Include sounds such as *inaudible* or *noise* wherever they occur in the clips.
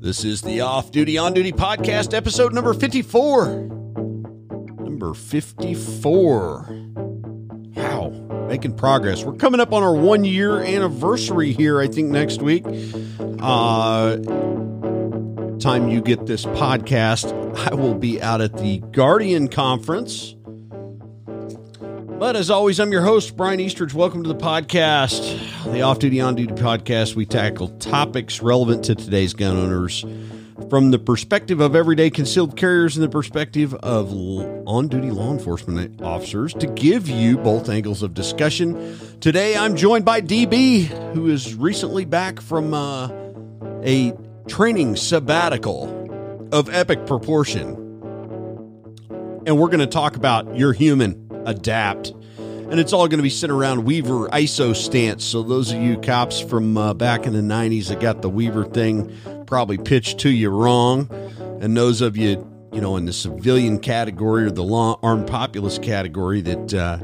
This is the Off Duty On Duty podcast, episode number 54. Number 54. Wow, making progress. We're coming up on our one year anniversary here, I think, next week. Uh, time you get this podcast, I will be out at the Guardian Conference. But as always, I'm your host, Brian Eastridge. Welcome to the podcast, the Off Duty On Duty podcast. We tackle topics relevant to today's gun owners from the perspective of everyday concealed carriers and the perspective of on duty law enforcement officers to give you both angles of discussion. Today, I'm joined by DB, who is recently back from uh, a training sabbatical of epic proportion. And we're going to talk about your human adapt. And it's all going to be sent around Weaver ISO stance. So those of you cops from uh, back in the 90s that got the Weaver thing probably pitched to you wrong. And those of you, you know, in the civilian category or the law armed populace category that uh,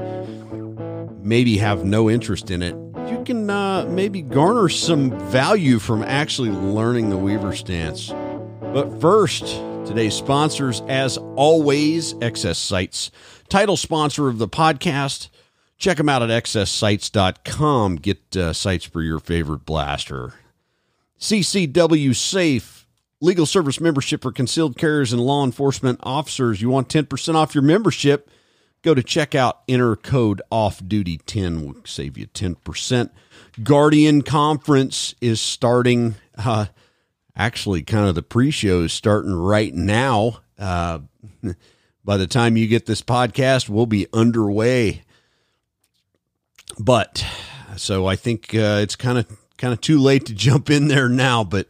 maybe have no interest in it, you can uh, maybe garner some value from actually learning the Weaver stance. But first, today's sponsors, as always, XS Sights, title sponsor of the podcast. Check them out at xssights.com. Get uh, sights for your favorite blaster. CCW Safe, legal service membership for concealed carriers and law enforcement officers. You want 10% off your membership? Go to checkout, enter code off duty 10 will save you 10%. Guardian Conference is starting. Uh, actually, kind of the pre show is starting right now. Uh, *laughs* by the time you get this podcast, we'll be underway. But so I think uh, it's kind of kind of too late to *laughs* jump in there now. But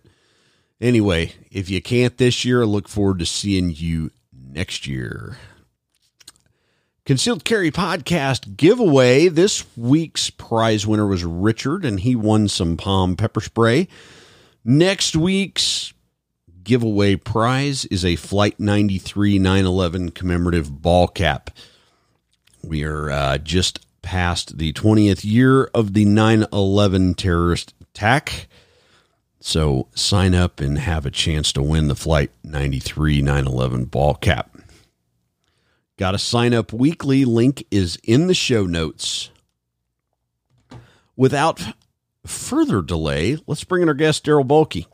anyway, if you can't this year, I look forward to seeing you next year. Concealed Carry Podcast giveaway. This week's prize winner was Richard, and he won some palm pepper spray. Next week's giveaway prize is a Flight 93 911 commemorative ball cap. We are uh, just past the 20th year of the 9 11 terrorist attack. So sign up and have a chance to win the Flight 93 911 ball cap. Got to sign up weekly. Link is in the show notes. Without further delay, let's bring in our guest, Darryl Bolke.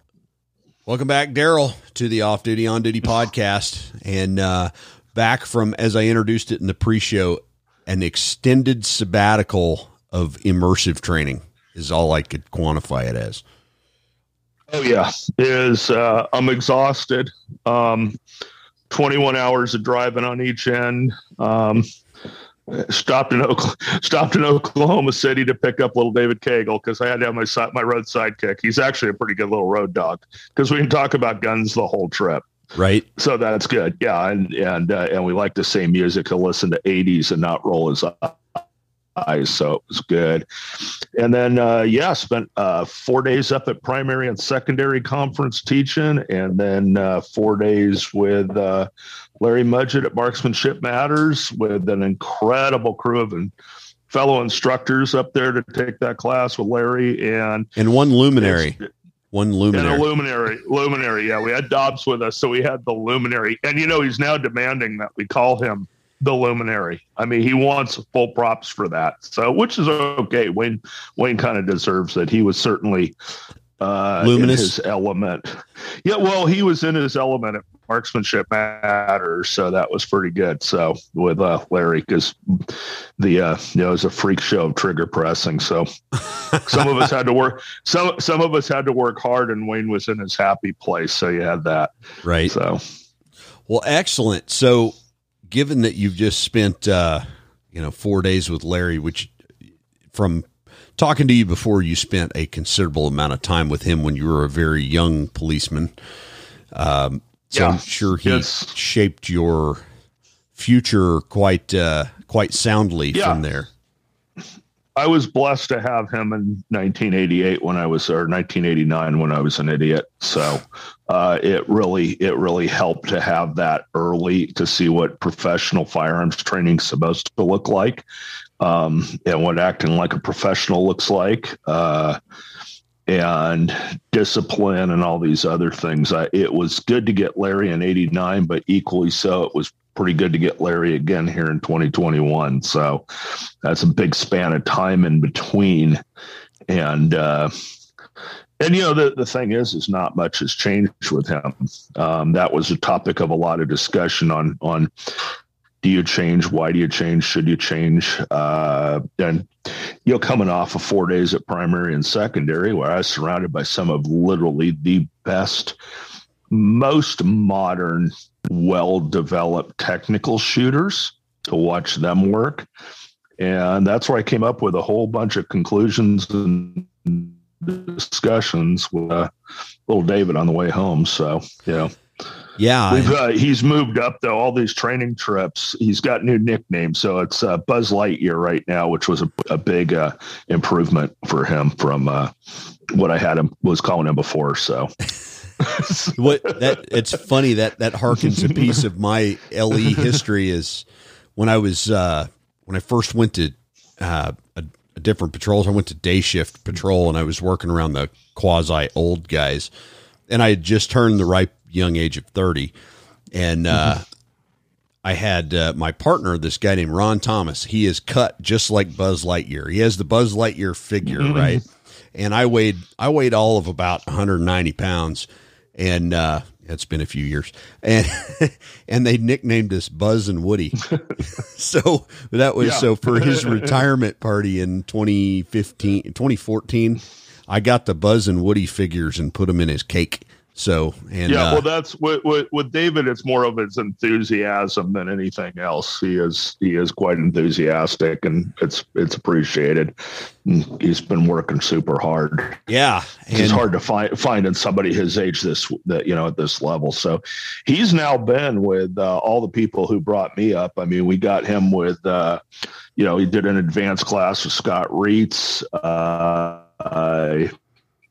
Welcome back, Darryl, to the Off Duty On Duty podcast, and uh, back from as I introduced it in the pre-show, an extended sabbatical of immersive training is all I could quantify it as. Oh yeah, is uh, I'm exhausted. Um, 21 hours of driving on each end. Um, stopped in *laughs* stopped in Oklahoma City to pick up little David Cagle because I had to have my my road sidekick. He's actually a pretty good little road dog because we can talk about guns the whole trip. Right. So that's good. Yeah, and and uh, and we like the same music to listen to 80s and not roll his eyes. So it was good. And then uh, yeah, spent uh, four days up at primary and secondary conference teaching, and then uh, four days with uh, Larry Mudgett at Marksmanship Matters with an incredible crew of and fellow instructors up there to take that class with Larry and and one luminary. One luminary. And a luminary. Luminary. Yeah, we had Dobbs with us, so we had the luminary. And you know, he's now demanding that we call him the luminary. I mean, he wants full props for that. So, which is okay. Wayne Wayne kind of deserves it. He was certainly uh, luminous his element. Yeah, well, he was in his element at marksmanship matters, so that was pretty good. So with uh, Larry, because the uh, you know it was a freak show of trigger pressing. So some of us had to work. Some some of us had to work hard, and Wayne was in his happy place. So you had that, right? So well, excellent. So given that you've just spent uh, you know four days with Larry, which from talking to you before, you spent a considerable amount of time with him when you were a very young policeman. Um, so yeah. I'm sure he shaped your future quite uh, quite soundly yeah. from there. I was blessed to have him in 1988 when I was, or 1989 when I was an idiot. So uh, it really, it really helped to have that early to see what professional firearms training is supposed to look like, um, and what acting like a professional looks like. Uh, and discipline and all these other things. I, it was good to get Larry in 89, but equally so, it was pretty good to get Larry again here in 2021. So that's a big span of time in between. And, uh, and you know the, the thing is is not much has changed with him um, that was a topic of a lot of discussion on on do you change why do you change should you change uh, and you know coming off of four days at primary and secondary where i was surrounded by some of literally the best most modern well developed technical shooters to watch them work and that's where i came up with a whole bunch of conclusions and discussions with uh, little David on the way home. So, know. Yeah, We've, uh, he's moved up though. All these training trips, he's got new nicknames. So it's uh, Buzz Lightyear right now, which was a, a big uh, improvement for him from uh, what I had him was calling him before. So *laughs* what that it's funny that that harkens a piece of my LE history is when I was uh, when I first went to uh, a different patrols. I went to day shift patrol and I was working around the quasi old guys. And I had just turned the ripe young age of 30. And uh, mm-hmm. I had uh, my partner, this guy named Ron Thomas. He is cut just like Buzz Lightyear. He has the Buzz Lightyear figure, mm-hmm. right? And I weighed I weighed all of about 190 pounds. And uh, it's been a few years, and *laughs* and they nicknamed us Buzz and Woody. *laughs* *laughs* so that was yeah. so for his retirement party in 2015, 2014. I got the Buzz and Woody figures and put them in his cake. So and yeah, uh, well, that's with, with, with David. It's more of his enthusiasm than anything else. He is he is quite enthusiastic, and it's it's appreciated. He's been working super hard. Yeah, it's hard to find find in somebody his age this that you know at this level. So he's now been with uh, all the people who brought me up. I mean, we got him with uh, you know he did an advanced class with Scott Reitz. Uh,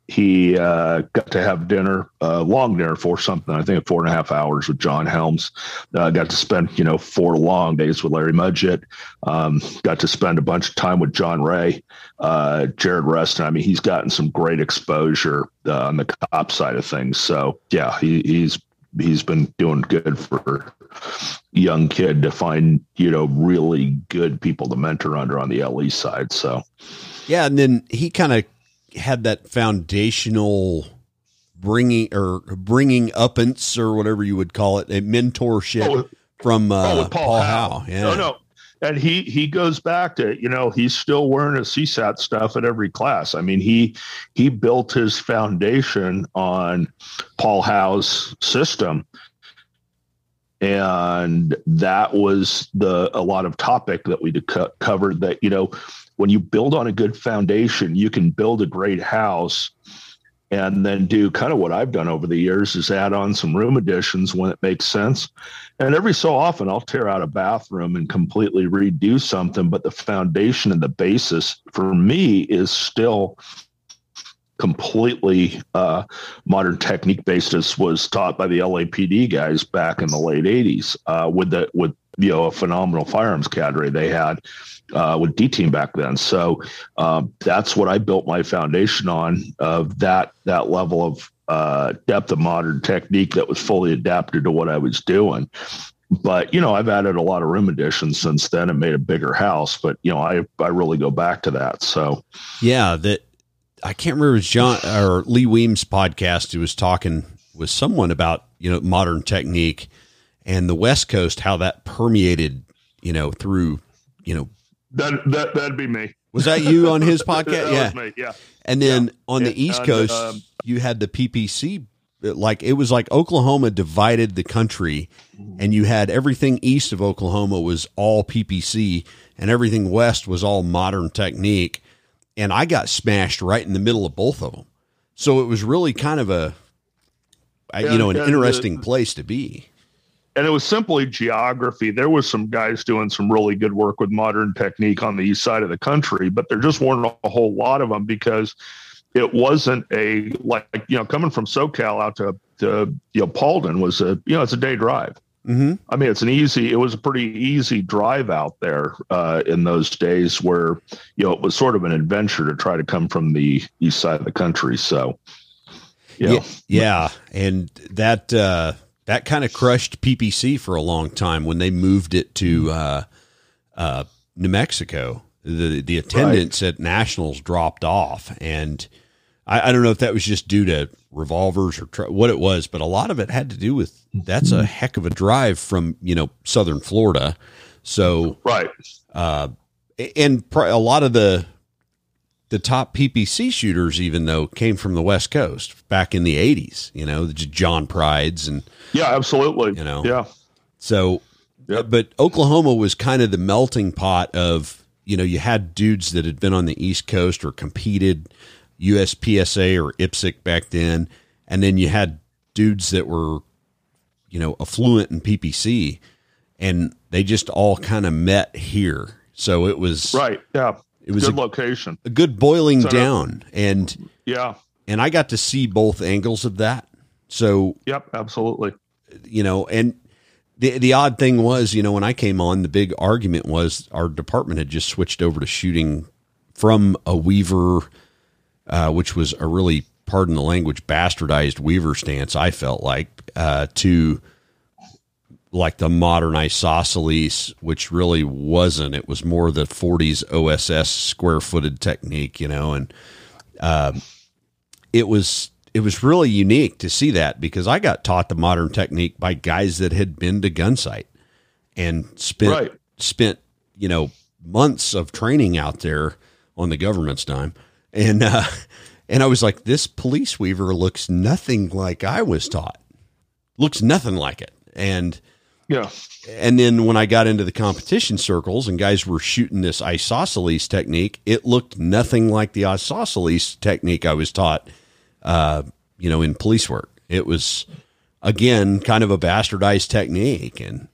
he uh, got to have dinner, uh, long dinner for something. I think four and a half hours with John Helms. Uh, got to spend you know four long days with Larry Mudgett. Um, got to spend a bunch of time with John Ray, uh, Jared Reston. I mean, he's gotten some great exposure uh, on the cop side of things. So yeah, he, he's he's been doing good for young kid to find you know really good people to mentor under on the LE side. So yeah, and then he kind of had that foundational bringing or bringing uppance or whatever you would call it, a mentorship oh, from uh, oh, Paul, Paul Howe. Howe. Yeah. No, no. And he he goes back to you know he's still wearing a CSAT stuff at every class. I mean he he built his foundation on Paul Howe's system, and that was the a lot of topic that we co- covered. That you know when you build on a good foundation, you can build a great house and then do kind of what I've done over the years is add on some room additions when it makes sense. And every so often I'll tear out a bathroom and completely redo something, but the foundation and the basis for me is still completely uh, modern technique based as was taught by the LAPD guys back in the late 80s uh, with the with you know a phenomenal firearms cadre they had uh, with D team back then. So uh, that's what I built my foundation on of that that level of uh, depth of modern technique that was fully adapted to what I was doing. But you know, I've added a lot of room additions since then and made a bigger house. But you know, I I really go back to that. So yeah, that I can't remember John or Lee Weems podcast. He was talking with someone about you know modern technique and the West Coast, how that permeated you know through you know that that that'd be me. Was that you on his *laughs* podcast? yeah, yeah. And then yeah. on the East Coast, um, you had the PPC. Like it was like Oklahoma divided the country, and you had everything east of Oklahoma was all PPC, and everything west was all modern technique. And I got smashed right in the middle of both of them. So it was really kind of a, you know, an interesting the, place to be and it was simply geography. There was some guys doing some really good work with modern technique on the east side of the country, but there just weren't a whole lot of them because it wasn't a like you know coming from SoCal out to to you know Paulden was a you know it's a day drive. Mm-hmm. I mean, it's an easy. It was a pretty easy drive out there uh, in those days, where you know it was sort of an adventure to try to come from the east side of the country. So, you know. yeah, yeah, and that uh, that kind of crushed PPC for a long time when they moved it to uh, uh New Mexico. The the attendance right. at nationals dropped off, and I, I, don't know if that was just due to revolvers or tr- what it was, but a lot of it had to do with that's a heck of a drive from you know southern Florida. So right, uh, and pr- a lot of the the top PPC shooters, even though came from the West Coast back in the '80s. You know, the John Prides and yeah, absolutely. You know, yeah. So, yep. Uh, but Oklahoma was kind of the melting pot of you know you had dudes that had been on the East Coast or competed USPSA or IPSC back then, and then you had dudes that were, you know, affluent in PPC, and they just all kind of met here. So it was right. Yeah, it was a good a, location, a good boiling Center. down, and yeah, and I got to see both angles of that. So yep, absolutely. You know, and the the odd thing was, you know, when I came on, the big argument was our department had just switched over to shooting from a Weaver uh, which was a really, pardon the language, bastardized Weaver stance. I felt like uh, to like the modern isosceles, which really wasn't. It was more the 40s OSS square footed technique, you know, and uh, it was it was really unique to see that because I got taught the modern technique by guys that had been to Gunsite and spent right. spent you know months of training out there on the government's dime and uh, and I was like, this police weaver looks nothing like I was taught. Looks nothing like it. And yeah. And then when I got into the competition circles and guys were shooting this isosceles technique, it looked nothing like the isosceles technique I was taught, uh, you know, in police work. It was again kind of a bastardized technique, and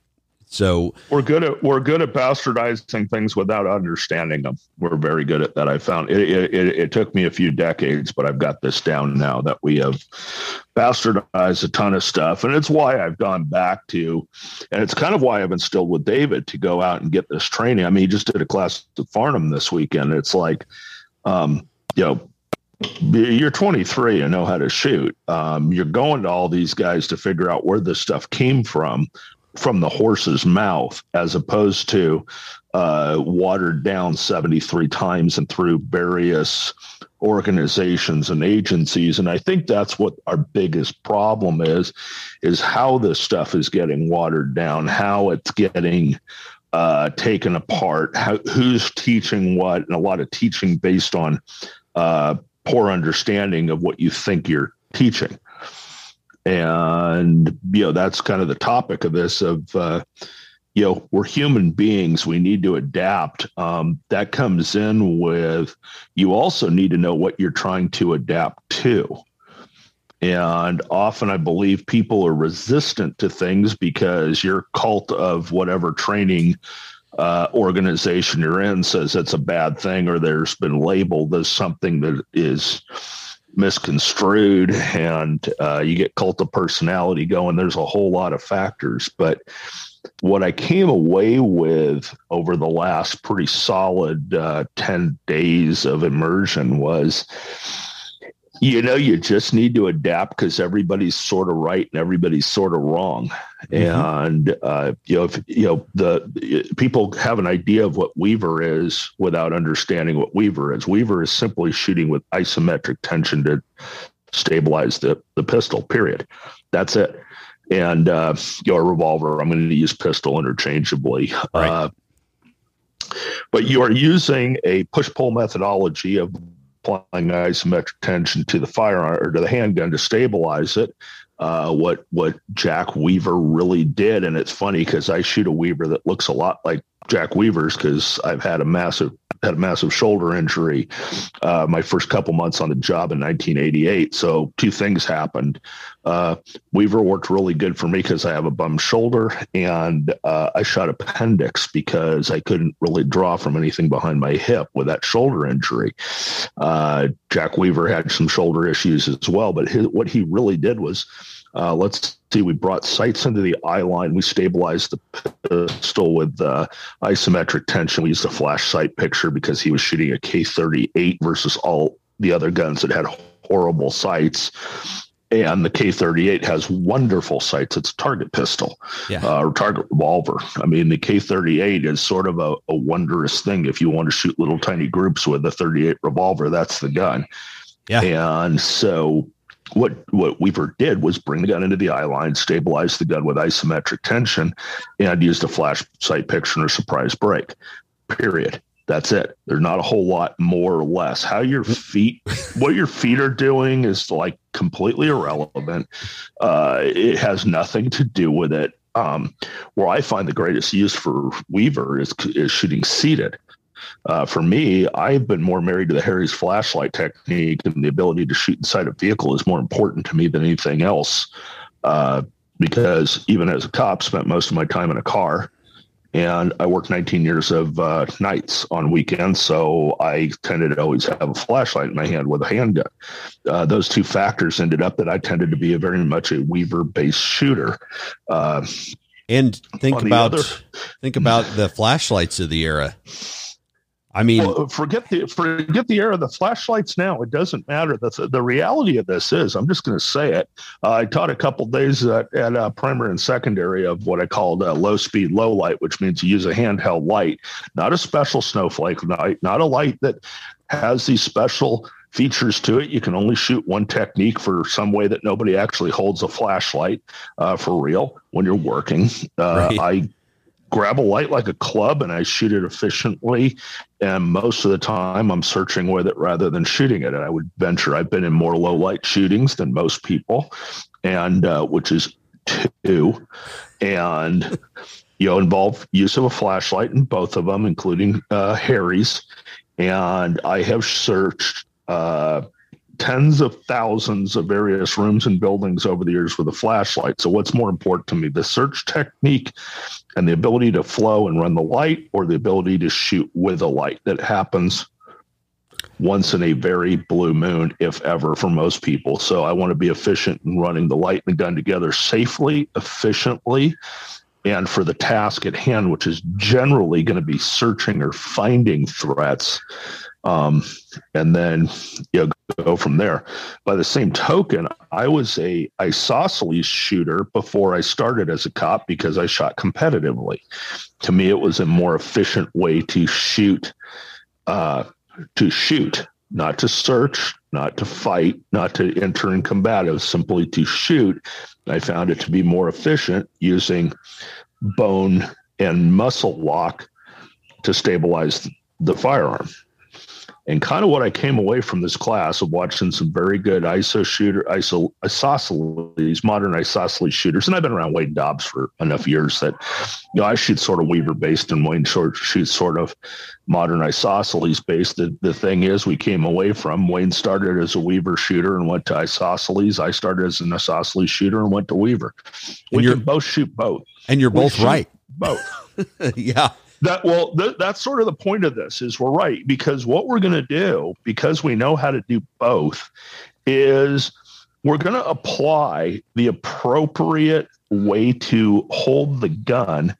so we're good at we're good at bastardizing things without understanding them. We're very good at that. I found it, it, it, it took me a few decades, but I've got this down now that we have bastardized a ton of stuff, and it's why I've gone back to, and it's kind of why I've instilled with David to go out and get this training. I mean, he just did a class at Farnam this weekend. It's like, um, you know, you're 23 and know how to shoot. Um, you're going to all these guys to figure out where this stuff came from, from the horse's mouth as opposed to uh, watered down 73 times and through various organizations and agencies. And i think that's what our biggest problem is is how this stuff is getting watered down how it's getting uh, taken apart how, who's teaching what and a lot of teaching based on uh, poor understanding of what you think you're teaching and you know that's kind of the topic of this of uh, you know we're human beings. We need to adapt. Um, that comes in with you also need to know what you're trying to adapt to. And often i believe people are resistant to things because your cult of whatever training uh, organization you're in says it's a bad thing or there's been labeled as something that is misconstrued and uh, you get cult of personality going. There's a whole lot of factors. But what I came away with over the last pretty solid uh, 10 days of immersion was you know you just need to adapt because everybody's sort of right and everybody's sort of wrong. Mm-hmm. and uh, you know if you know the people have an idea of what weaver is without understanding what weaver is. Weaver is simply shooting with isometric tension to stabilize the, the pistol period. That's it. And uh, your revolver i'm going to use pistol interchangeably. Right. uh, but you are using a push pull methodology of applying isometric tension to the firearm or to the handgun to stabilize it. Uh, what what Jack Weaver really did, and it's funny because I shoot a Weaver that looks a lot like Jack Weaver's because I've had a massive had a massive shoulder injury uh, my first couple months on the job in 1988. So two things happened. Uh, Weaver worked really good for me because I have a bum shoulder, and uh, I shot appendix because I couldn't really draw from anything behind my hip with that shoulder injury. Uh, Jack Weaver had some shoulder issues as well, but his, what he really did was Uh, let's see, we brought sights into the eye line. We stabilized the pistol with uh, isometric tension. We used a flash sight picture because he was shooting a K 38 versus all the other guns that had horrible sights and the K38 has wonderful sights. It's a target pistol yeah. uh, or target revolver. I mean, the K38 is sort of a, a, wondrous thing. If you want to shoot little tiny groups with a 38 revolver, that's the gun. Yeah. And so what what Weaver did was bring the gun into the eye line, stabilize the gun with isometric tension, and used a flash sight picture or surprise break. Period. That's it. There's not a whole lot more or less. How your feet, what your feet are doing is like completely irrelevant. Uh, it has nothing to do with it. Um, where I find the greatest use for Weaver is, is shooting seated. Uh, for me, I've been more married to the Harries flashlight technique, and the ability to shoot inside a vehicle is more important to me than anything else. Uh, because even as a cop, spent most of my time in a car and I worked 19 years of uh, nights on weekends, so I tended to always have a flashlight in my hand with a handgun. Uh, those two factors ended up that I tended to be a very much a Weaver-based shooter. Uh, and think about other, think about the flashlights of the era. I mean, well, forget the forget the era of the flashlights. Now it doesn't matter. The the reality of this is, I'm just going to say it. Uh, I taught a couple days at, at uh, primary and secondary of what I called uh, low speed, low light, which means you use a handheld light, not a special snowflake light, not a light that has these special features to it. You can only shoot one technique for some way that nobody actually holds a flashlight uh, for real when you're working. Uh, right. I grab a light like a club and I shoot it efficiently. And most of the time, I'm searching with it rather than shooting it. And I would venture I've been in more low light shootings than most people, and uh, which is two, and you know involve use of a flashlight in both of them, including uh, Harries. And I have searched. Uh, tens of thousands of various rooms and buildings over the years with a flashlight. So, what's more important to me, the search technique and the ability to flow and run the light, or the ability to shoot with a light that happens once in a very blue moon, if ever, for most people. So, I want to be efficient in running the light and the gun together safely, efficiently. And for the task at hand, which is generally going to be searching or finding threats, um, and then you know, go from there. By the same token, I was a isosceles shooter before I started as a cop because I shot competitively. To me, it was a more efficient way to shoot, uh, to shoot, not to search, not to fight, not to enter in combative, simply to shoot. I found it to be more efficient using bone and muscle lock to stabilize the firearm. And kind of what I came away from this class of watching some very good ISO shooter, ISO isosceles, modern isosceles shooters. And I've been around Wayne Dobbs for enough years that, you know, I shoot sort of Weaver based and Wayne short shoots sort of modern isosceles based. The, the thing is, we came away from Wayne started as a Weaver shooter and went to isosceles. I started as an isosceles shooter and went to Weaver. And We can both shoot both. And you're both right. Both. *laughs* yeah that well th- that's sort of the point of this is we're right because what we're going to do because we know how to do both is we're going to apply the appropriate way to hold the gun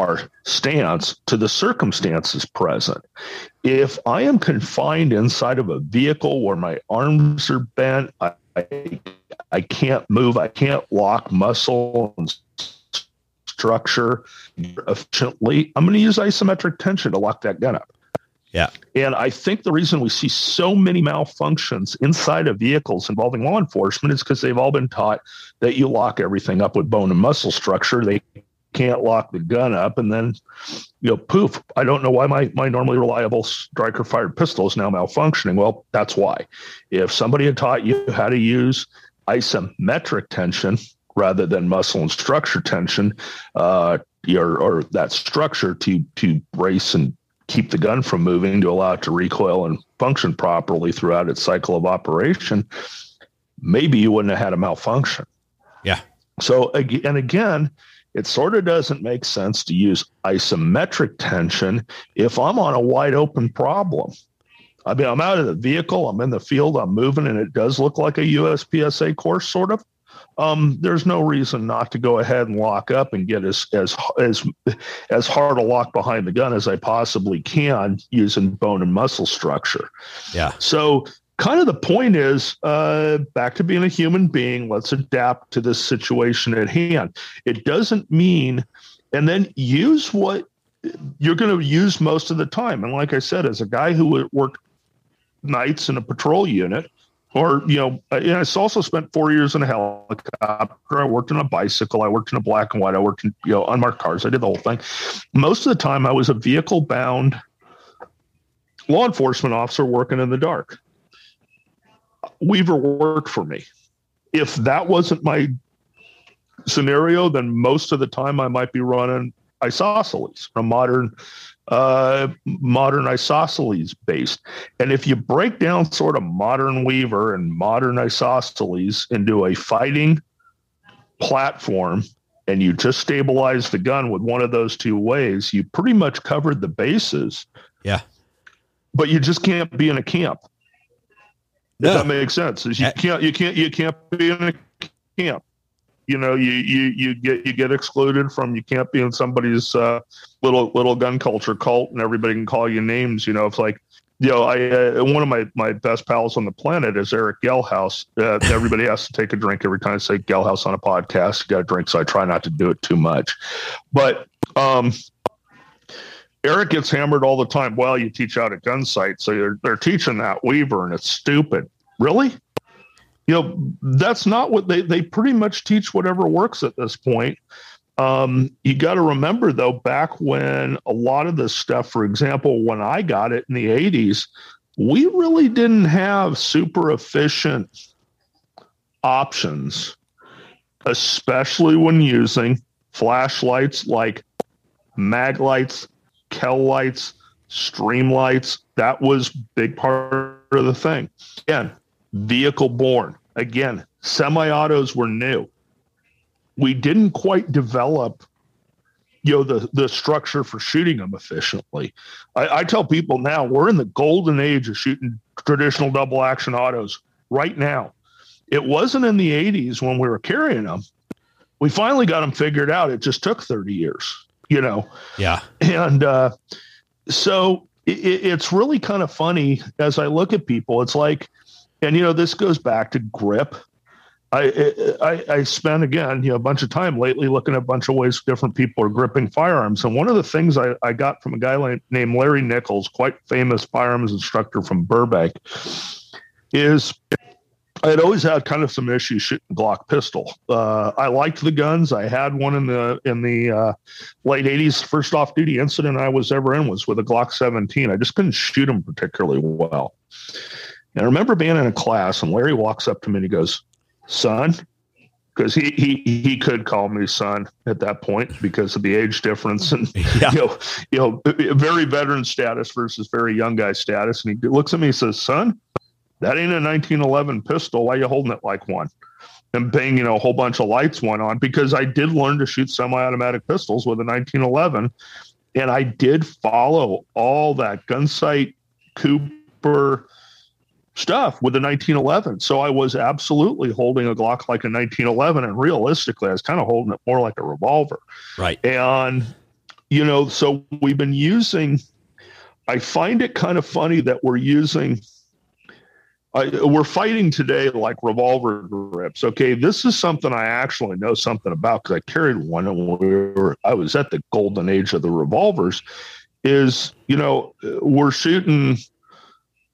our stance to the circumstances present. If I am confined inside of a vehicle where my arms are bent, I, I, I can't move, I can't lock muscle and structure efficiently, I'm going to use isometric tension to lock that gun up. Yeah. And I think the reason we see so many malfunctions inside of vehicles involving law enforcement is because they've all been taught that you lock everything up with bone and muscle structure. They can't lock the gun up and then you know poof i don't know why my, my normally reliable striker fired pistol is now malfunctioning well that's why if somebody had taught you how to use isometric tension rather than muscle and structure tension, uh, or, or that structure to to brace and keep the gun from moving to allow it to recoil and function properly throughout its cycle of operation, maybe you wouldn't have had a malfunction. Yeah. So and again, it sort of doesn't make sense to use isometric tension if I'm on a wide open problem. I mean, I'm out of the vehicle, I'm in the field, I'm moving, and it does look like a USPSA course, sort of. Um, there's no reason not to go ahead and lock up and get as as as as hard a lock behind the gun as I possibly can using bone and muscle structure. Yeah. So kind of the point is uh, back to being a human being. Let's adapt to this situation at hand. It doesn't mean, and then use what you're going to use most of the time. And like I said, as a guy who worked nights in a patrol unit, or you know, I also spent four years in a helicopter. I worked in a bicycle. I worked in a black and white. I worked in you know unmarked cars. I did the whole thing. Most of the time, I was a vehicle bound law enforcement officer working in the dark. Weaver worked for me. If that wasn't my scenario, then most of the time I might be running isosceles, a modern uh, modern isosceles based. And if you break down sort of modern Weaver and modern isosceles into a fighting platform, and you just stabilize the gun with one of those two ways, you pretty much covered the bases. Yeah. But you just can't be in a camp. No. If that makes sense. You can't you can't you can't be in a camp you know you you you get you get excluded from you can't be in somebody's uh, little little gun culture cult and everybody can call you names you know it's like you know i uh, one of my my best pals on the planet is eric gelhaus uh, everybody has to take a drink every time i say gelhaus on a podcast got a drink so i try not to do it too much but um Eric gets hammered all the time. Well, you teach out at Gunsite, so they're, they're teaching that Weaver, and it's stupid. Really? You know that's not what they they pretty much teach whatever works at this point. Um, you got to remember though back when a lot of this stuff for example when i got it in the 80s we really didn't have super efficient options especially when using flashlights like mag lights Kel-Lites stream lights. That was big part of the thing. Again vehicle borne again, semi autos were new. We didn't quite develop you know the the structure for shooting them efficiently. I, I, tell people now we're in the golden age of shooting traditional double action autos right now. It wasn't in the 80s when we were carrying them. We finally got them figured out. It just took 30 years, you know. Yeah. And uh, so it, it's really kind of funny as I look at people. It's like and you know this goes back to grip. I, I I spent again you know a bunch of time lately looking at a bunch of ways different people are gripping firearms, and one of the things I, I got from a guy named Larry Nichols, quite famous firearms instructor from Burbank, is I had always had kind of some issues shooting Glock pistol. Uh, I liked the guns. I had one in the in the uh, late '80s. First off-duty incident I was ever in was with a Glock 17. I just couldn't shoot them particularly well. And I remember being in a class, and Larry walks up to me and he goes, "Son," because he he he could call me son at that point because of the age difference and *laughs* yeah. you know you know very veteran status versus very young guy status. And he looks at me and says, "Son, that ain't a 1911 pistol. Why are you holding it like one?" And bang, you know, a whole bunch of lights went on because I did learn to shoot semi-automatic pistols with a 1911, and I did follow all that Gunsite Cooper stuff with the 1911. So I was absolutely holding a Glock like a 1911, and realistically, I was kind of holding it more like a revolver. Right. And you know, so we've been using. I find it kind of funny that we're using. I, we're fighting today like revolver grips. Okay, this is something I actually know something about because I carried one and we were, I was at the golden age of the revolvers. Is you know we're shooting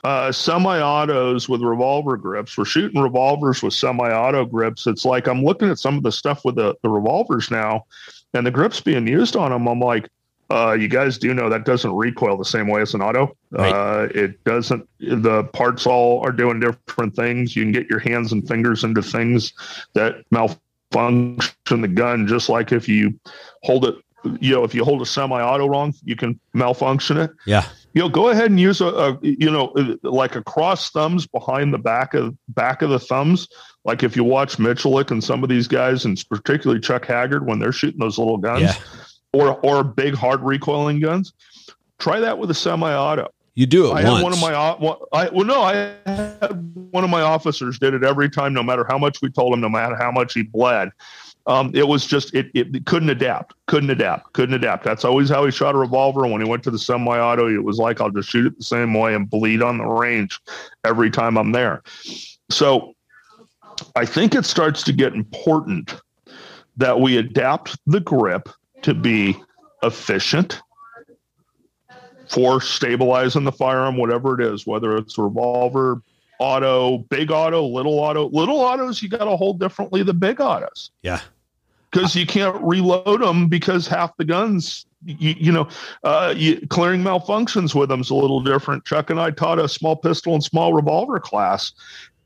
uh, semi-autos with revolver grips. We're shooting revolvers with semi-auto grips. It's like I'm looking at some of the stuff with the, the revolvers now, and the grips being used on them. I'm like, uh, you guys do know that doesn't recoil the same way as an auto. Right. Uh, it doesn't. The parts all are doing different things. You can get your hands and fingers into things that malfunction the gun, just like if you hold it. You know, if you hold a semi-auto wrong, you can malfunction it. Yeah you know, go ahead and use a, a, you know uh, like a cross thumbs behind the back of back of the thumbs. Like if you watch Miculek and some of these guys, and particularly Chuck Haggard when they're shooting those little guns, yeah. or or big hard recoiling guns, try that with a semi-auto. You do it I once. had one of my I well no I had one of my officers did it every time no matter how much we told him no matter how much he bled um, it was just it, it couldn't adapt couldn't adapt couldn't adapt that's always how he shot a revolver when he went to the semi-auto it was like I'll just shoot it the same way and bleed on the range every time I'm there so I think it starts to get important that we adapt the grip to be efficient for stabilizing the firearm, whatever it is, whether it's revolver, auto, big auto, little auto. Little autos, you got to hold differently than big autos. Yeah. Because you can't reload them because half the guns, you, you know, uh, you, clearing malfunctions with them is a little different. Chuck and I taught a small pistol and small revolver class.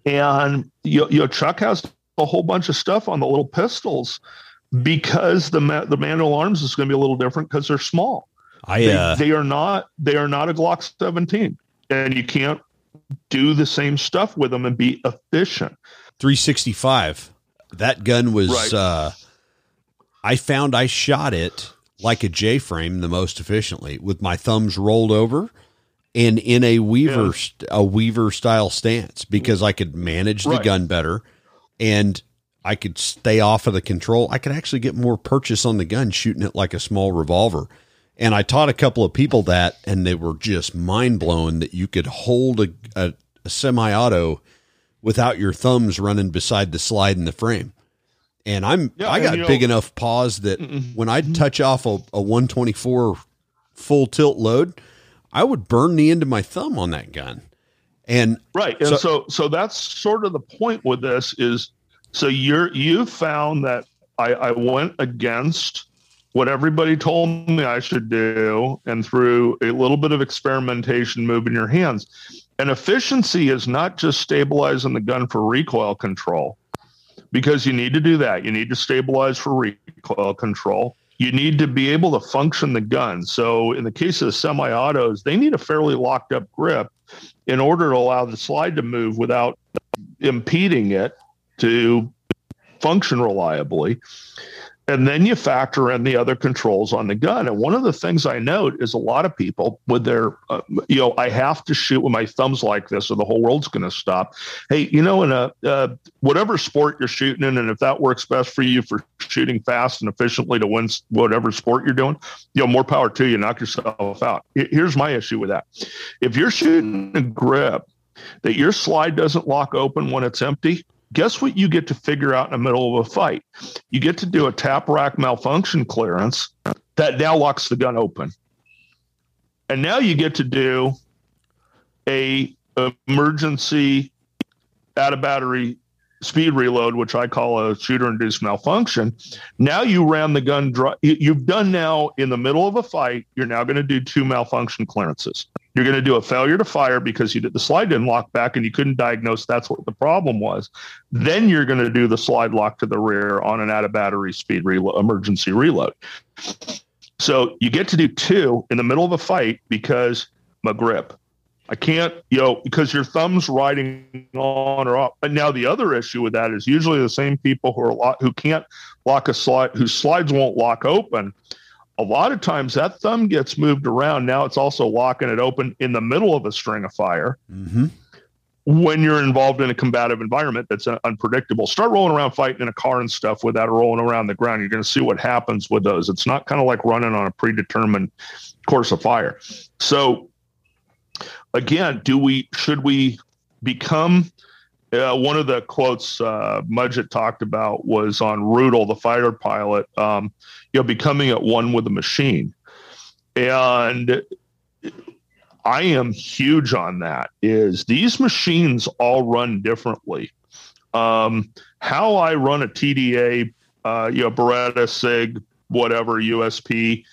And, you, you know, Chuck has a whole bunch of stuff on the little pistols because the, ma- the manual arms is going to be a little different because they're small. I They, uh, they are not they are not a Glock 17, and you can't do the same stuff with them and be efficient. 365. That gun was Right. uh I found I shot it like a J frame the most efficiently with my thumbs rolled over and in a weaver Yeah. st- a weaver style stance because I could manage the Right. gun better and I could stay off of the control. I could actually get more purchase on the gun shooting it like a small revolver. And I taught a couple of people that, and they were just mind blown that you could hold a, a, a semi auto without your thumbs running beside the slide in the frame. And I'm Yeah, I and got big enough paws that mm-hmm. when I'd touch off a, a 124 full tilt load, I would burn the end of my thumb on that gun. And Right. And So- so, so that's sort of the point with this is so you're you found that I, I went against what everybody told me I should do and through a little bit of experimentation moving your hands. And efficiency is not just stabilizing the gun for recoil control because you need to do that. You need to stabilize for recoil uh, control. You need to be able to function the gun. So in the case of the semi-autos, they need a fairly locked up grip in order to allow the slide to move without impeding it to function reliably. And then you factor in the other controls on the gun. And one of the things I note is a lot of people with their, uh, you know, I have to shoot with my thumbs like this or the whole world's going to stop. Hey, you know, in a uh, whatever sport you're shooting in, and if that works best for you for shooting fast and efficiently to win whatever sport you're doing, you know, more power to you. Knock yourself out. Here's my issue with that: if you're shooting a grip that your slide doesn't lock open when it's empty, guess what you get to figure out in the middle of a fight? You get to do a tap rack malfunction clearance that now locks the gun open. And now you get to do a emergency out of battery speed reload, which I call a shooter induced malfunction. Now you ran the gun dry. you- You've done now in the middle of a fight, you're now going to do two malfunction clearances. You're going to do a failure to fire because you did the slide didn't lock back and you couldn't diagnose that's what the problem was. Then you're going to do the slide lock to the rear on an out of battery speed reload, emergency reload. So you get to do two in the middle of a fight because my grip. I can't, you know, because your thumb's riding on or off. And now the other issue with that is usually the same people who are lo- who can't lock a slide, whose slides won't lock open. A lot of times that thumb gets moved around. Now it's also locking it open in the middle of a string of fire mm-hmm. when you're involved in a combative environment that's unpredictable. Start rolling around fighting in a car and stuff without rolling around the ground. You're going to see what happens with those. It's not kind of like running on a predetermined course of fire. So, again, do we should we become? Uh, one of the quotes uh, Mudgett talked about was on Rudel, the fighter pilot. Um, you know, becoming at one with the machine, and I am huge on that. Is these machines all run differently? Um, how I run a TDA, uh, you know, Beretta, Sig, whatever, USP.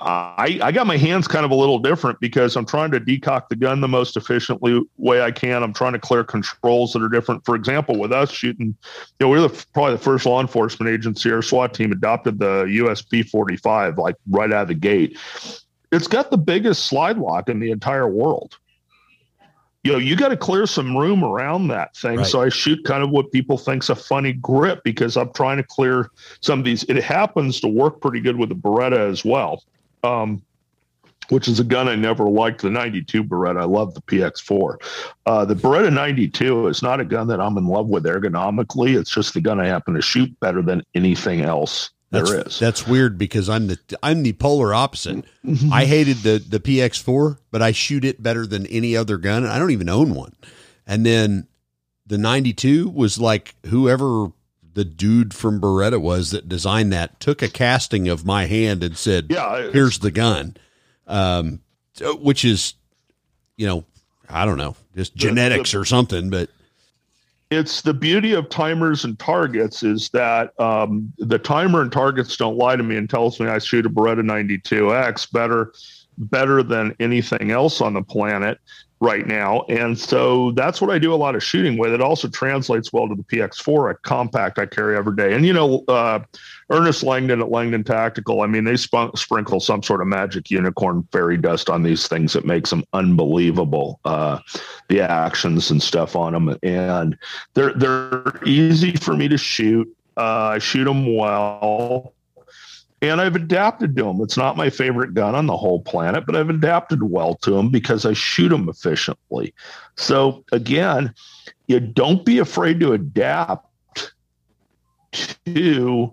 I, I got my hands kind of a little different because I'm trying to decock the gun the most efficiently way I can. I'm trying to clear controls that are different. For example, with us shooting, you know, we're the, probably the first law enforcement agency. Our SWAT team adopted the USP 45 like right out of the gate. It's got the biggest slide lock in the entire world. You know, you got to clear some room around that thing. Right. So I shoot kind of what people think's a funny grip because I'm trying to clear some of these. It happens to work pretty good with the Beretta as well. Um, which is a gun I never liked, the 92 Beretta. I love the PX4. Uh, the Beretta 92 is not a gun that I'm in love with ergonomically. It's just the gun I happen to shoot better than anything else that's, there is. That's weird because I'm the I'm the polar opposite. I hated the the PX4, but I shoot it better than any other gun. I don't even own one. And then the 92 was like whoever the dude from Beretta was that designed that took a casting of my hand and said, "Yeah, here's the gun." Um, which is, you know, I don't know, just genetics the, the, or something, but it's the beauty of timers and targets is that um, the timer and targets don't lie to me and tells me I shoot a Beretta 92X better better than anything else on the planet right now. And so that's what I do a lot of shooting with. It also translates well to the PX4, a compact I carry every day. And, you know, uh, Ernest Langdon at Langdon Tactical, I mean, they sp- sprinkle some sort of magic unicorn fairy dust on these things that makes them unbelievable. Uh, the actions and stuff on them, and they're they're easy for me to shoot. Uh, I shoot them well, and I've adapted to them. It's not my favorite gun on the whole planet, but I've adapted well to them because I shoot them efficiently. So again, you don't be afraid to adapt to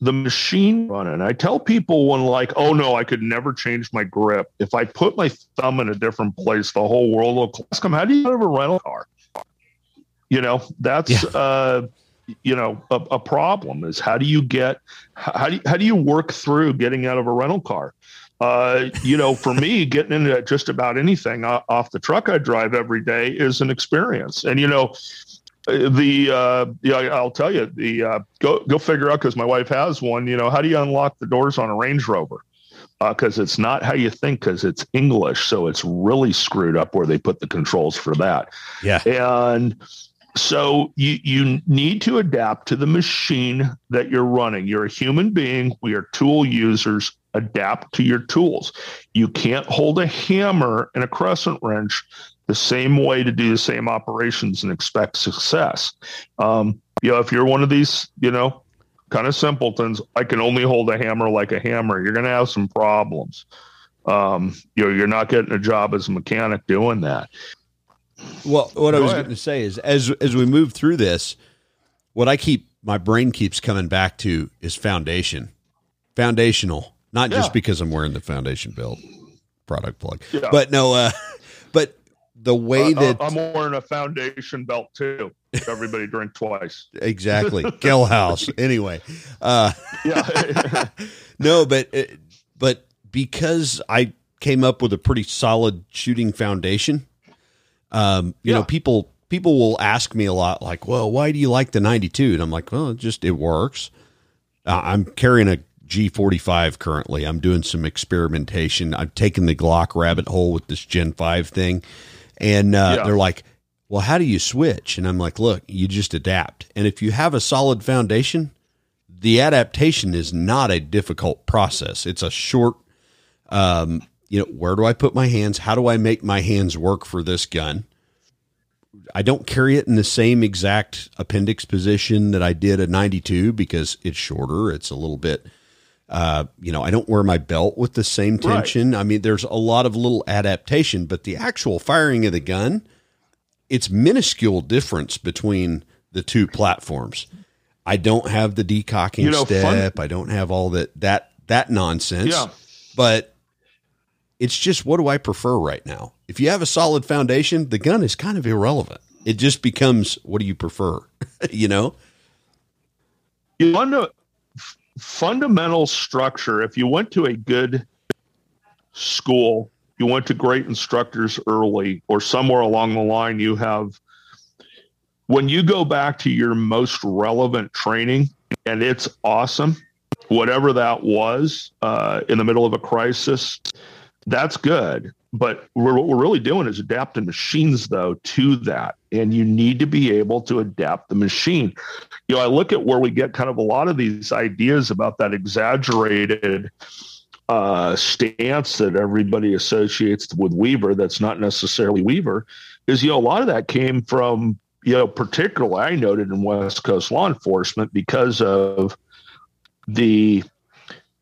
the machine running. I tell people when like, oh no, I could never change my grip. If I put my thumb in a different place, the whole world will ask them, how do you get a rental car? You know, that's yeah. uh you know a, a, problem is how do you get how do you, how do you work through getting out of a rental car uh, you know for me getting into just about anything off the truck i drive every day is an experience and you know the uh, yeah, I'll tell you the uh, go go figure out because my wife has one. You know, how do you unlock the doors on a Range Rover? Because uh, it's not how you think, because it's English, so it's really screwed up where they put the controls for that. Yeah, and so you you need to adapt to the machine that you're running. You're a human being. We are tool users. Adapt to your tools. You can't hold a hammer and a crescent wrench the same way to do the same operations and expect success. Um, you know, if you're one of these, you know, kind of simpletons, I can only hold a hammer like a hammer. You're going to have some problems. Um, you know, you're not getting a job as a mechanic doing that. Well, what Go I was going to say is, as as we move through this, what I keep my brain keeps coming back to is foundation, foundational. Not yeah. just because I'm wearing the foundation belt product plug, yeah. but no, uh, *laughs* but the way uh, that I'm wearing a foundation belt too. Everybody drink twice. *laughs* *laughs* Exactly. Gel House. Anyway. Uh, yeah. no, but uh, but because I came up with a pretty solid shooting foundation, um, you yeah. know, people people will ask me a lot, like, "Well, why do you like the 92?" And I'm like, "Well, it just it works." Uh, I'm carrying a G45 currently. I'm doing some experimentation. I've taken the Glock rabbit hole with this Gen 5 thing and uh, yeah. they're like, well, how do you switch? And I'm like, look, you just adapt. And if you have a solid foundation, the adaptation is not a difficult process. It's a short, um, you know, where do I put my hands? How do I make my hands work for this gun? I don't carry it in the same exact appendix position that I did at 92 because it's shorter. It's a little bit uh, you know, I don't wear my belt with the same tension. Right. I mean, there's a lot of little adaptation, but the actual firing of the gun, it's minuscule difference between the two platforms. I don't have the decocking you know, step. Fun- I don't have all that that that nonsense. Yeah. But it's just what do I prefer right now? If you have a solid foundation, the gun is kind of irrelevant. It just becomes what do you prefer? *laughs* you know? You to fundamental structure, if you went to a good school, you went to great instructors early, or somewhere along the line, you have, when you go back to your most relevant training, and it's awesome, whatever that was uh, in the middle of a crisis, that's good. But what we're really doing is adapting machines, though, to that. And you need to be able to adapt the machine. You know, I look at where we get kind of a lot of these ideas about that exaggerated uh, stance that everybody associates with Weaver that's not necessarily Weaver is, you know, a lot of that came from, you know, particularly I noted in West Coast law enforcement because of the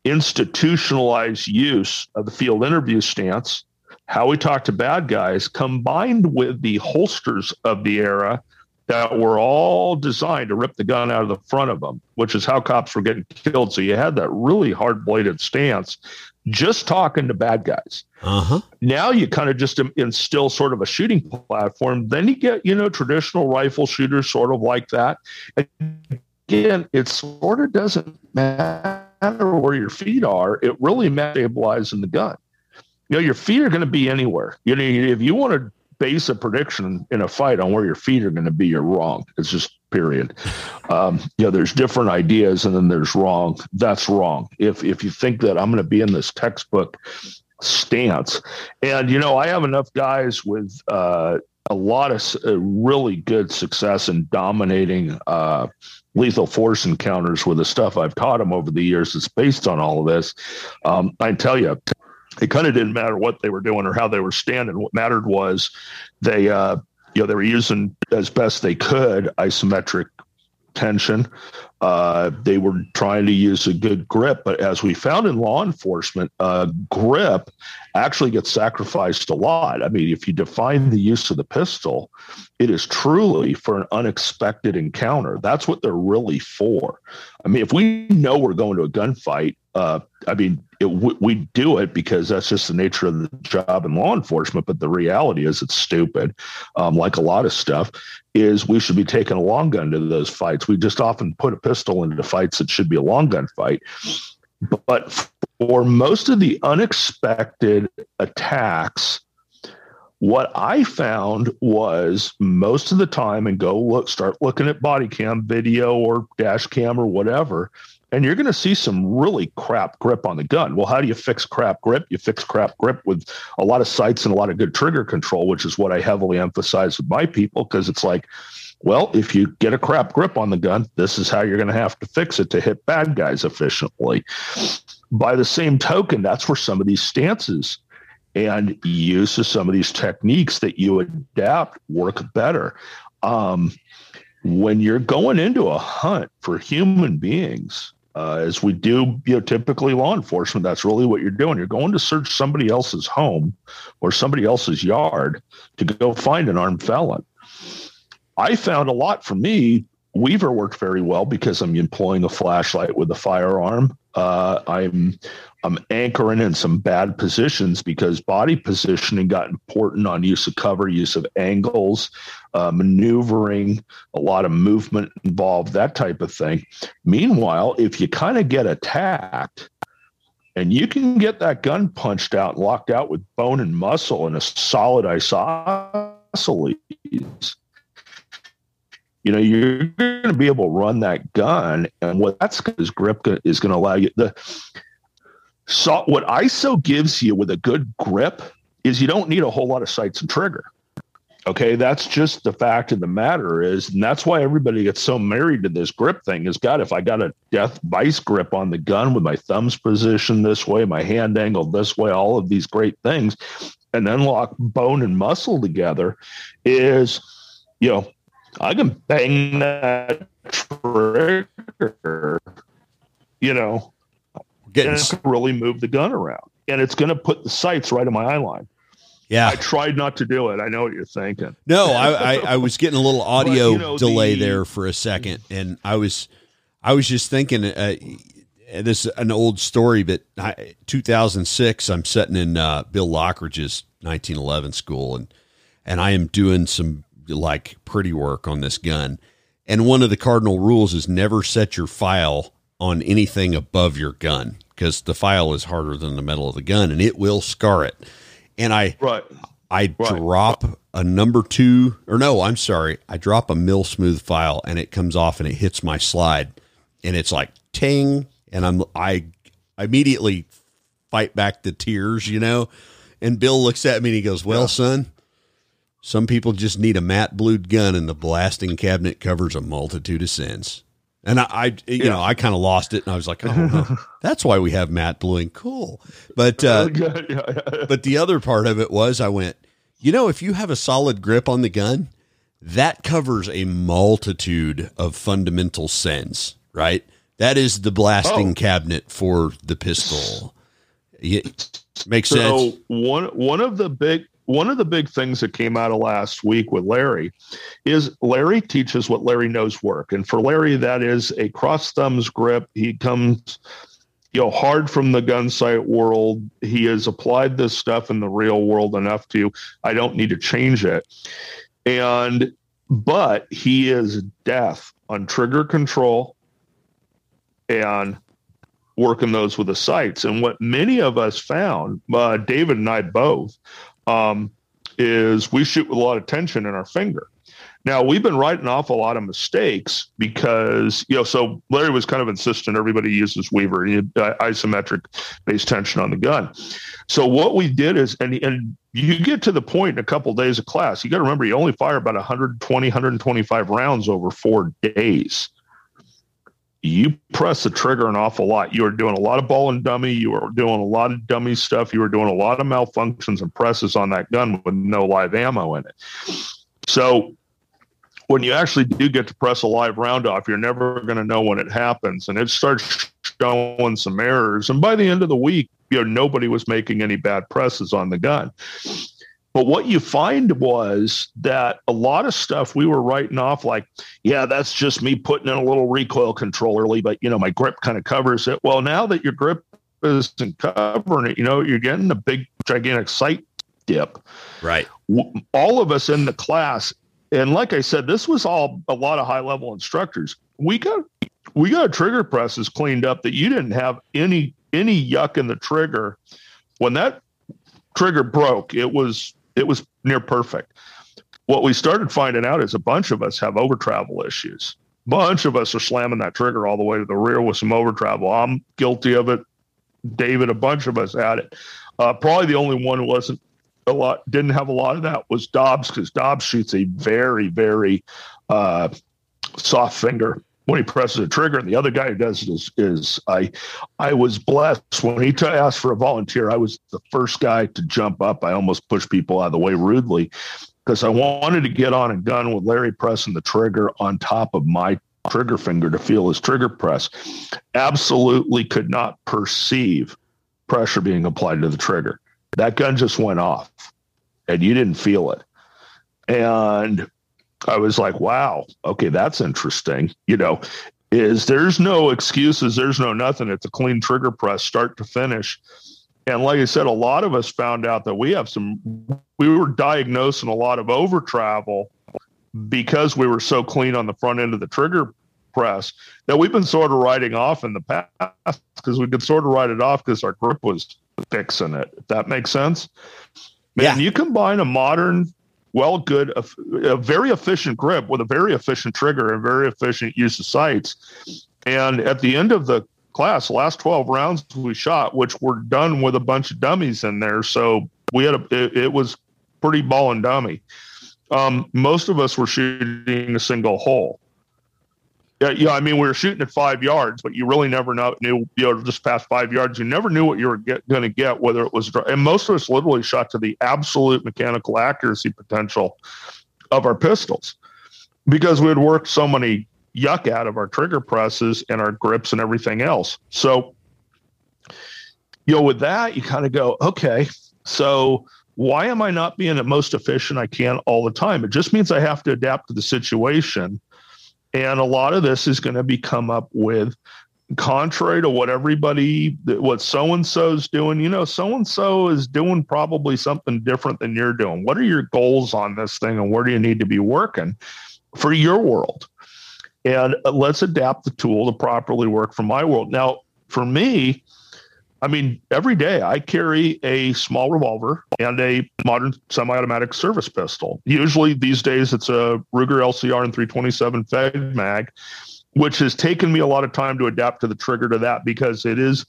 institutionalized use of the field interview stance, how we talk to bad guys, combined with the holsters of the era that were all designed to rip the gun out of the front of them, which is how cops were getting killed. So you had that really hard bladed stance, just talking to bad guys. Uh-huh. Now you kind of just instill sort of a shooting platform. Then you get, you know, traditional rifle shooters sort of like that. Again, it sort of doesn't matter where your feet are. It really matters in the gun. You know, your feet are going to be anywhere. You know, if you want to base a prediction in a fight on where your feet are going to be, you're wrong. It's just period. Um, you know, there's different ideas, and then there's wrong. That's wrong. If if you think that I'm going to be in this textbook stance, and you know, I have enough guys with uh, a lot of uh, really good success in dominating. Uh, lethal force encounters with the stuff I've taught them over the years. It's based on all of this. Um, I tell you, it kind of didn't matter what they were doing or how they were standing. What mattered was they, uh, you know, they were using as best they could isometric tension. Uh, they were trying to use a good grip, but as we found in law enforcement, uh, grip actually gets sacrificed a lot. I mean, if you define the use of the pistol, it is truly for an unexpected encounter. That's what they're really for. I mean, if we know we're going to a gunfight, uh, I mean, it, we, we do it because that's just the nature of the job in law enforcement. But the reality is, it's stupid. Um, like a lot of stuff, is we should be taking a long gun to those fights. We just often put a pistol into fights that should be a long gun fight. But for most of the unexpected attacks, what I found was most of the time, and go look, start looking at body cam video or dash cam or whatever and you're going to see some really crap grip on the gun. Well, how do you fix crap grip? You fix crap grip with a lot of sights and a lot of good trigger control, which is what I heavily emphasize with my people because it's like, well, if you get a crap grip on the gun, this is how you're going to have to fix it to hit bad guys efficiently. By the same token, that's where some of these stances and use of some of these techniques that you adapt work better. Um, when you're going into a hunt for human beings, uh, as we do, you know, typically law enforcement, that's really what you're doing. You're going to search somebody else's home or somebody else's yard to go find an armed felon. I found a lot for me. Weaver worked very well because I'm employing a flashlight with a firearm. Uh, I'm I'm anchoring in some bad positions because body positioning got important on use of cover, use of angles, uh, maneuvering, a lot of movement involved, that type of thing. Meanwhile, if you kind of get attacked, and you can get that gun punched out and locked out with bone and muscle and a solid isosceles you know you're going to be able to run that gun and what that's is grip is going to allow you the so what iso gives you with a good grip is you don't need a whole lot of sights and trigger okay? That's just the fact of the matter is and that's why everybody gets so married to this grip thing is god if i got a death vice grip on the gun with my thumbs positioned this way my hand angled this way all of these great things and then lock bone and muscle together is you know I can bang that trigger, you know, Getting and it really move the gun around. And it's going to put the sights right in my eye line. Yeah. I tried not to do it. I know what you're thinking. No, I, I, I was getting a little audio *laughs* but, you know, delay the, there for a second. And I was, I was just thinking, uh, this is an old story, but I, 2006, I'm sitting in uh, Bill Laughridge's 1911 school and, and I am doing some like pretty work on this gun. And one of the cardinal rules is never set your file on anything above your gun because the file is harder than the metal of the gun and it will scar it. And I right. I right. drop a number two or no, I'm sorry. I drop a mill smooth file and it comes off and it hits my slide and it's like ting and I'm I immediately fight back the tears, you know. And Bill looks at me and he goes, "Well, yeah. son, some people just need a matte blued gun, and the blasting cabinet covers a multitude of sins. And I, I you yeah. know, I kind of lost it, and I was like, "Oh, no, *laughs* that's why we have matte bluing." Cool, but uh, *laughs* but the other part of it was, I went, you know, if you have a solid grip on the gun, that covers a multitude of fundamental sins, right? That is the blasting oh. cabinet for the pistol. It makes sense. so sense. one one of the big one of the big things that came out of last week with Larry is Larry teaches what Larry knows work. And for Larry, that is a cross thumbs grip. He comes, you know, hard from the Gunsite world. He has applied this stuff in the real world enough to, I don't need to change it. And, but he is deaf on trigger control and working those with the sights. And what many of us found, uh, David and I both, um, is we shoot with a lot of tension in our finger. Now we've been writing off a lot of mistakes because you know. So Larry was kind of insistent everybody uses Weaver uh, isometric based tension on the gun. So what we did is, and and you get to the point in a couple of days of class. You got to remember, you only fire about 120, 125 rounds over four days you press the trigger an awful lot. You were doing a lot of ball and dummy. You were doing a lot of dummy stuff. You were doing a lot of malfunctions and presses on that gun with no live ammo in it. So when you actually do get to press a live round off, you're never going to know when it happens. And it starts showing some errors. And by the end of the week, you know, nobody was making any bad presses on the gun. But what you find was that a lot of stuff we were writing off like, yeah, that's just me putting in a little recoil controller, but you know, my grip kind of covers it. Well, now that your grip isn't covering it, you know, you're getting a big, gigantic sight dip. Right. All of us in the class, and like I said, this was all a lot of high level instructors. We got we got trigger presses cleaned up that you didn't have any any yuck in the trigger. When that trigger broke, it was it was near perfect. What we started finding out is a bunch of us have over travel issues. Bunch of us are slamming that trigger all the way to the rear with some over travel. I'm guilty of it. David, a bunch of us had it. Uh, probably the only one who wasn't a lot, didn't have a lot of that was Dobbs because Dobbs shoots a very, very uh, soft finger when he presses a trigger, and the other guy who does it is, is I I was blessed when he t- asked for a volunteer. I was the first guy to jump up. I almost pushed people out of the way rudely because I wanted to get on a gun with Larry pressing the trigger on top of my trigger finger to feel his trigger press. Absolutely could not perceive pressure being applied to the trigger. That gun just went off, and you didn't feel it. And I was like, wow, okay, that's interesting. You know, is there's no excuses, there's no nothing. It's a clean trigger press, start to finish. And like I said, a lot of us found out that we have some, we were diagnosing a lot of over travel because we were so clean on the front end of the trigger press that we've been sort of writing off in the past because we could sort of write it off because our grip was fixing it. If that makes sense. Man, yeah. you combine a modern well, good, a, very efficient grip with a very efficient trigger and very efficient use of sights. And at the end of the class, last 12 rounds we shot, which were done with a bunch of dummies in there. So we had a, it, it was pretty ball and dummy. Um, most of us were shooting a single hole. Yeah, yeah. I mean, we were shooting at five yards, but you really never know, knew, you know, just past five yards, you never knew what you were going to get, whether it was, and most of us literally shot to the absolute mechanical accuracy potential of our pistols because we had worked so many yuck out of our trigger presses and our grips and everything else. So, you know, with that, you kind of go, okay, so why am I not being the most efficient I can all the time? It just means I have to adapt to the situation and a lot of this is going to be come up with contrary to what everybody what so and so's doing. You know so and so is doing probably something different than you're doing. What are your goals on this thing and where do you need to be working for your world? And uh, let's adapt the tool to properly work for my world. Now for me I mean, every day I carry a small revolver and a modern semi-automatic service pistol. Usually these days it's a Ruger LCR and 327 Fed mag, which has taken me a lot of time to adapt to the trigger to that because it is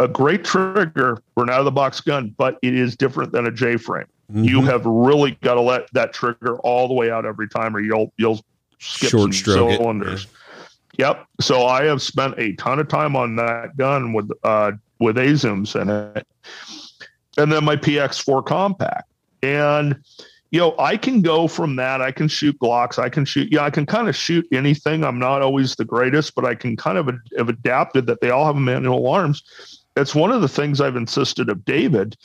a great trigger for an out of the box gun, but it is different than a J frame. Mm-hmm. You have really got to let that trigger all the way out every time, or you'll you'll skip Short some cylinders. It, yeah. Yep. So I have spent a ton of time on that gun with uh, with A-Zooms in it, and then my PX4 compact. And you know, I can go from that. I can shoot Glocks. I can shoot. Yeah, I can kind of shoot anything. I'm not always the greatest, but I can kind of have adapted that they all have manual arms. It's one of the things I've insisted of David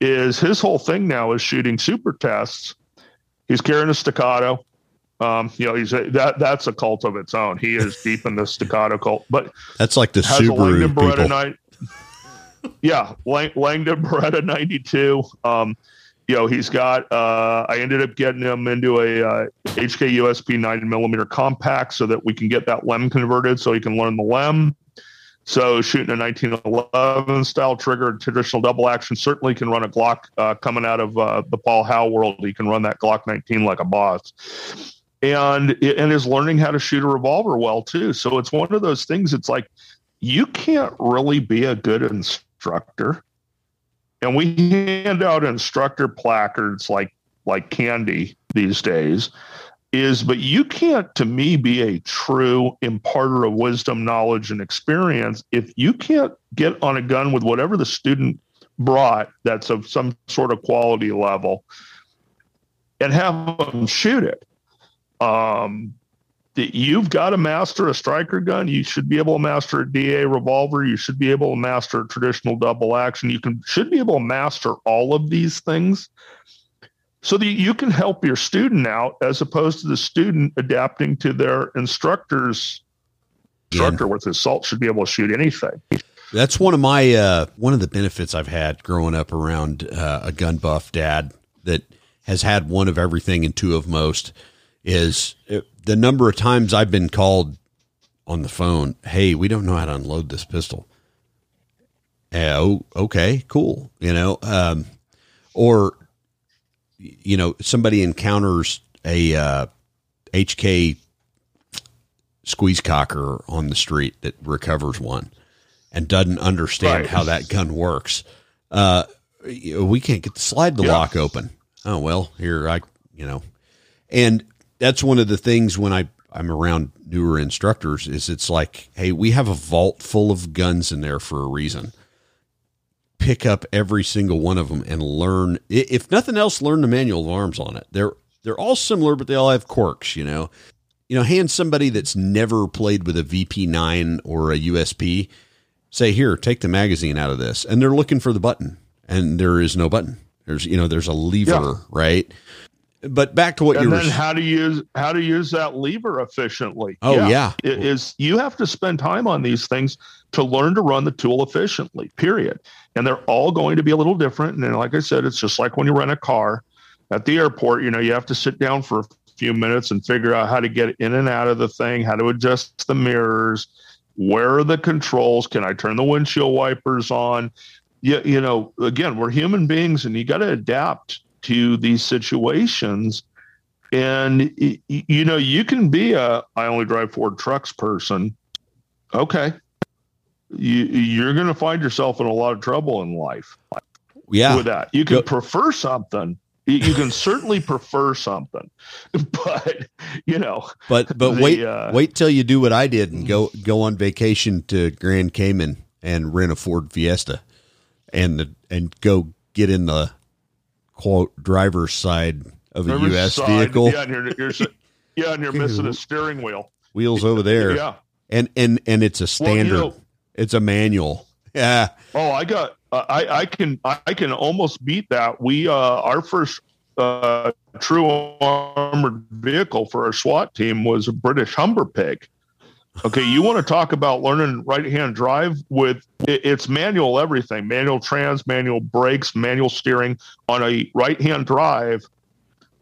is his whole thing now is shooting super tests. He's carrying a staccato. Um, you know, he's a, that that's a cult of its own. He is deep in the staccato cult, but that's like the Subaru people. Yeah, Lang, Langdon Beretta 92. Um, you know, he's got, uh, I ended up getting him into a uh, HK USP 9 millimeter compact so that we can get that LEM converted so he can learn the LEM. So shooting a 1911 style trigger, traditional double action, certainly can run a Glock uh, coming out of uh, the Paul Howe world. He can run that Glock 19 like a boss. And, and is learning how to shoot a revolver well too. So it's one of those things. It's like, you can't really be a good instructor and we hand out instructor placards like like candy these days is but you can't to me be a true imparter of wisdom knowledge and experience if you can't get on a gun with whatever the student brought that's of some sort of quality level and have them shoot it. Um, you've got to master a striker gun. You should be able to master a DA revolver. You should be able to master a traditional double action. You can should be able to master all of these things so that you can help your student out as opposed to the student adapting to their instructor's instructor yeah. with his salt should be able to shoot anything. That's one of my uh, one of the benefits I've had growing up around uh, a gun buff dad that has had one of everything and two of most is it, the number of times I've been called on the phone, hey, we don't know how to unload this pistol. Oh, okay, cool. You know, um, or you know, somebody encounters a uh, HK squeeze cocker on the street that recovers one and doesn't understand right. how that gun works. Uh, we can't get the slide the yeah. lock open. Oh well, here I, you know, and that's one of the things when I I'm around newer instructors is it's like, hey, we have a vault full of guns in there for a reason. Pick up every single one of them and learn. If nothing else, learn the manual of arms on it. They're they're all similar, but they all have quirks. You know, you know, hand somebody that's never played with a VP9 or a USP, say, here, take the magazine out of this, and they're looking for the button, and there is no button. There's you know, there's a lever, yeah. right? But back to what and you then how to use how to use that lever efficiently. Oh yeah, yeah. It is you have to spend time on these things to learn to run the tool efficiently. Period. And they're all going to be a little different. And like I said, it's just like when you rent a car at the airport. You know, you have to sit down for a few minutes and figure out how to get in and out of the thing, how to adjust the mirrors, where are the controls? Can I turn the windshield wipers on? You, you know, again, we're human beings, and you got to adapt to these situations. And, you know, you can be a I only drive Ford trucks person. Okay. You, you're going to find yourself in a lot of trouble in life. Yeah. With that, you can Go- prefer something you can certainly *laughs* prefer something *laughs* but you know but but the, wait uh, wait till you do what i did and go go on vacation to grand cayman and rent a ford fiesta and the, and go get in the quote driver's side of a driver's U.S. Side, vehicle. Yeah, and you're, you're yeah, and you're *laughs* missing a steering wheel. Wheels over there. yeah, and and and it's a standard. Well, you know, it's a manual. *laughs* Yeah. Oh, I got. Uh, I I can I can almost beat that. We uh our first uh true armored vehicle for our SWAT team was a British Humber Pig. Okay, you want to talk about learning right hand drive with it's manual everything manual trans, manual brakes, manual steering on a right hand drive.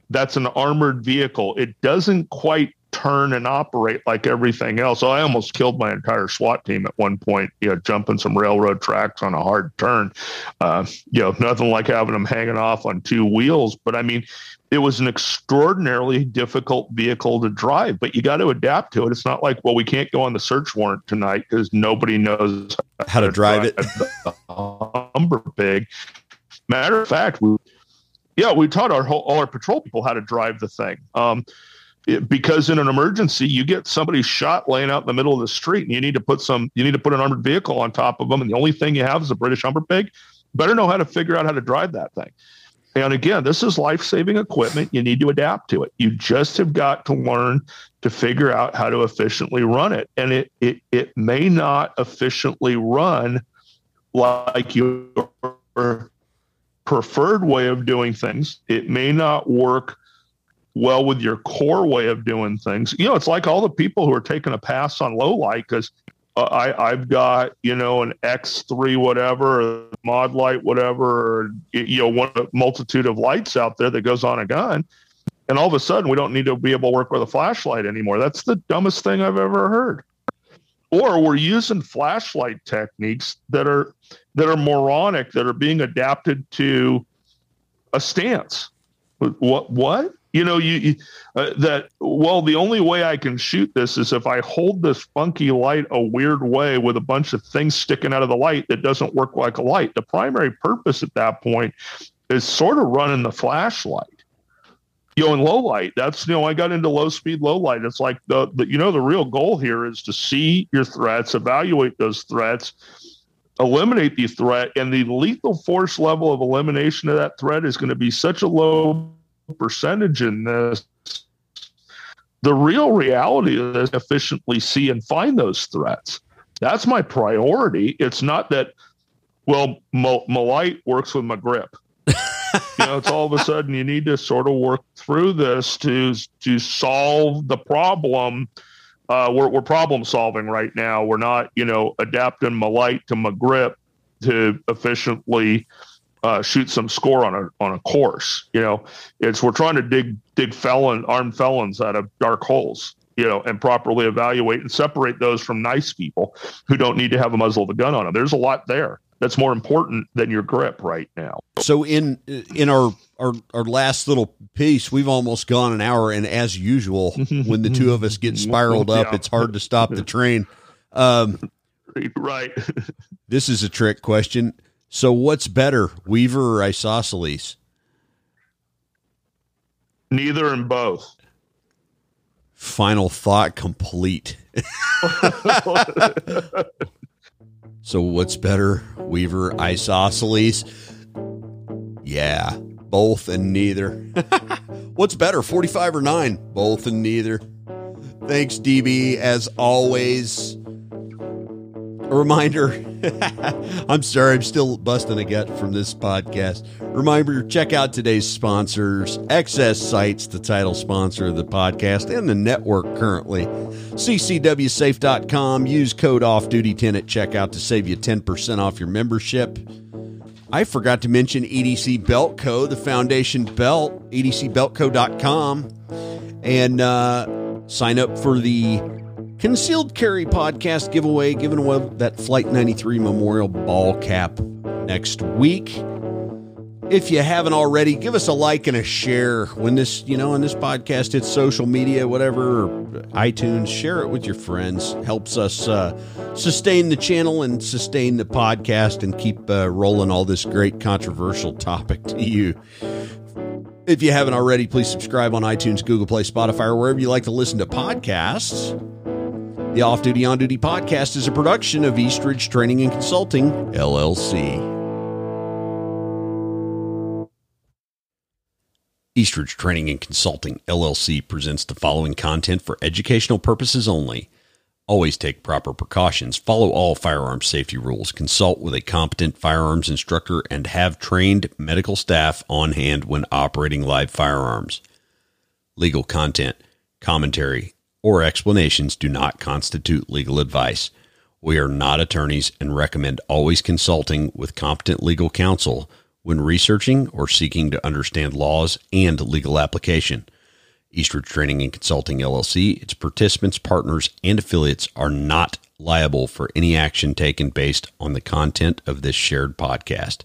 That's an armored vehicle. It doesn't quite turn and operate like everything else. So I almost killed my entire SWAT team at one point, you know, jumping some railroad tracks on a hard turn. Uh, you know, nothing like having them hanging off on two wheels. But I mean, it was an extraordinarily difficult vehicle to drive, but you got to adapt to it. It's not like, well, we can't go on the search warrant tonight because nobody knows how, how to, drive, drive it. Humber pig. Matter of fact, we, yeah, we taught our whole, all our patrol people how to drive the thing. Um, it, because in an emergency, you get somebody shot laying out in the middle of the street, and you need to put some, you need to put an armored vehicle on top of them, and the only thing you have is a British Humber pig. Better know how to figure out how to drive that thing. And again, this is life saving equipment. You need to adapt to it. You just have got to learn to figure out how to efficiently run it. And it, it, it may not efficiently run like your preferred way of doing things. It may not work well with your core way of doing things. You know, it's like all the people who are taking a pass on low light because I, I've got, you know, an X3 whatever, Modlite whatever, or, you know, one multitude of lights out there that goes on a gun. And all of a sudden, we don't need to be able to work with a flashlight anymore. That's the dumbest thing I've ever heard. Or we're using flashlight techniques that are that are moronic, that are being adapted to a stance. What? What? You know you, uh, that well the only way i can shoot this is if i hold this funky light a weird way with a bunch of things sticking out of the light that doesn't work like a light. The primary purpose at that point is sort of running the flashlight. You know in low light that's you know i got into low speed low light. It's like the, the you know the real goal here is to see your threats evaluate those threats eliminate the threat and the lethal force level of elimination of that threat is going to be such a low percentage in this. The real reality is efficiently see and find those threats. That's my priority. It's not that, well, light works with my grip. you know, it's all of a sudden you need to sort of work through this to to solve the problem. Uh, we're, we're problem solving right now. We're not, you know, adapting my light to my grip to efficiently uh, shoot some score on a on a course. You know, it's we're trying to dig dig felon armed felons out of dark holes. You know, and properly evaluate and separate those from nice people who don't need to have a muzzle of a gun on them. There's a lot there that's more important than your grip right now. So in in our our, our last little piece, we've almost gone an hour, and as usual, *laughs* when the two of us get spiraled up, yeah. it's hard to stop the *laughs* train. Um, right. *laughs* this is a trick question. So what's better, Weaver or isosceles? Neither and both. Final thought complete. *laughs* so what's better, Weaver, isosceles? Yeah, both and neither. *laughs* what's better, 45 or 9? Both and neither. Thanks, DB, as always. A reminder *laughs* I'm sorry, I'm still busting a gut from this podcast. Reminder check out today's sponsors XS Sights, the title sponsor of the podcast and the network currently. CCWSafe.com. Use code off duty 10 at checkout to save you 10% off your membership. I forgot to mention EDC Belt Co., the foundation belt, edcbeltco.com, and uh, sign up for the Concealed Carry Podcast giveaway, giving away that Flight 93 Memorial Ball Cap next week. If you haven't already, give us a like and a share when this, you know, in this podcast hits social media, whatever, iTunes, share it with your friends. Helps us uh, sustain the channel and sustain the podcast and keep uh, rolling all this great controversial topic to you. If you haven't already, please subscribe on iTunes, Google Play, Spotify, or wherever you like to listen to podcasts. The Off Duty On Duty podcast is a production of Eastridge Training and Consulting, LLC. Eastridge Training and Consulting, LLC presents the following content for educational purposes only. Always take proper precautions, follow all firearms safety rules, consult with a competent firearms instructor, and have trained medical staff on hand when operating live firearms. Legal content, commentary, or explanations do not constitute legal advice. We are not attorneys and recommend always consulting with competent legal counsel when researching or seeking to understand laws and legal application. Eastridge Training and Consulting LLC, its participants, partners, and affiliates are not liable for any action taken based on the content of this shared podcast.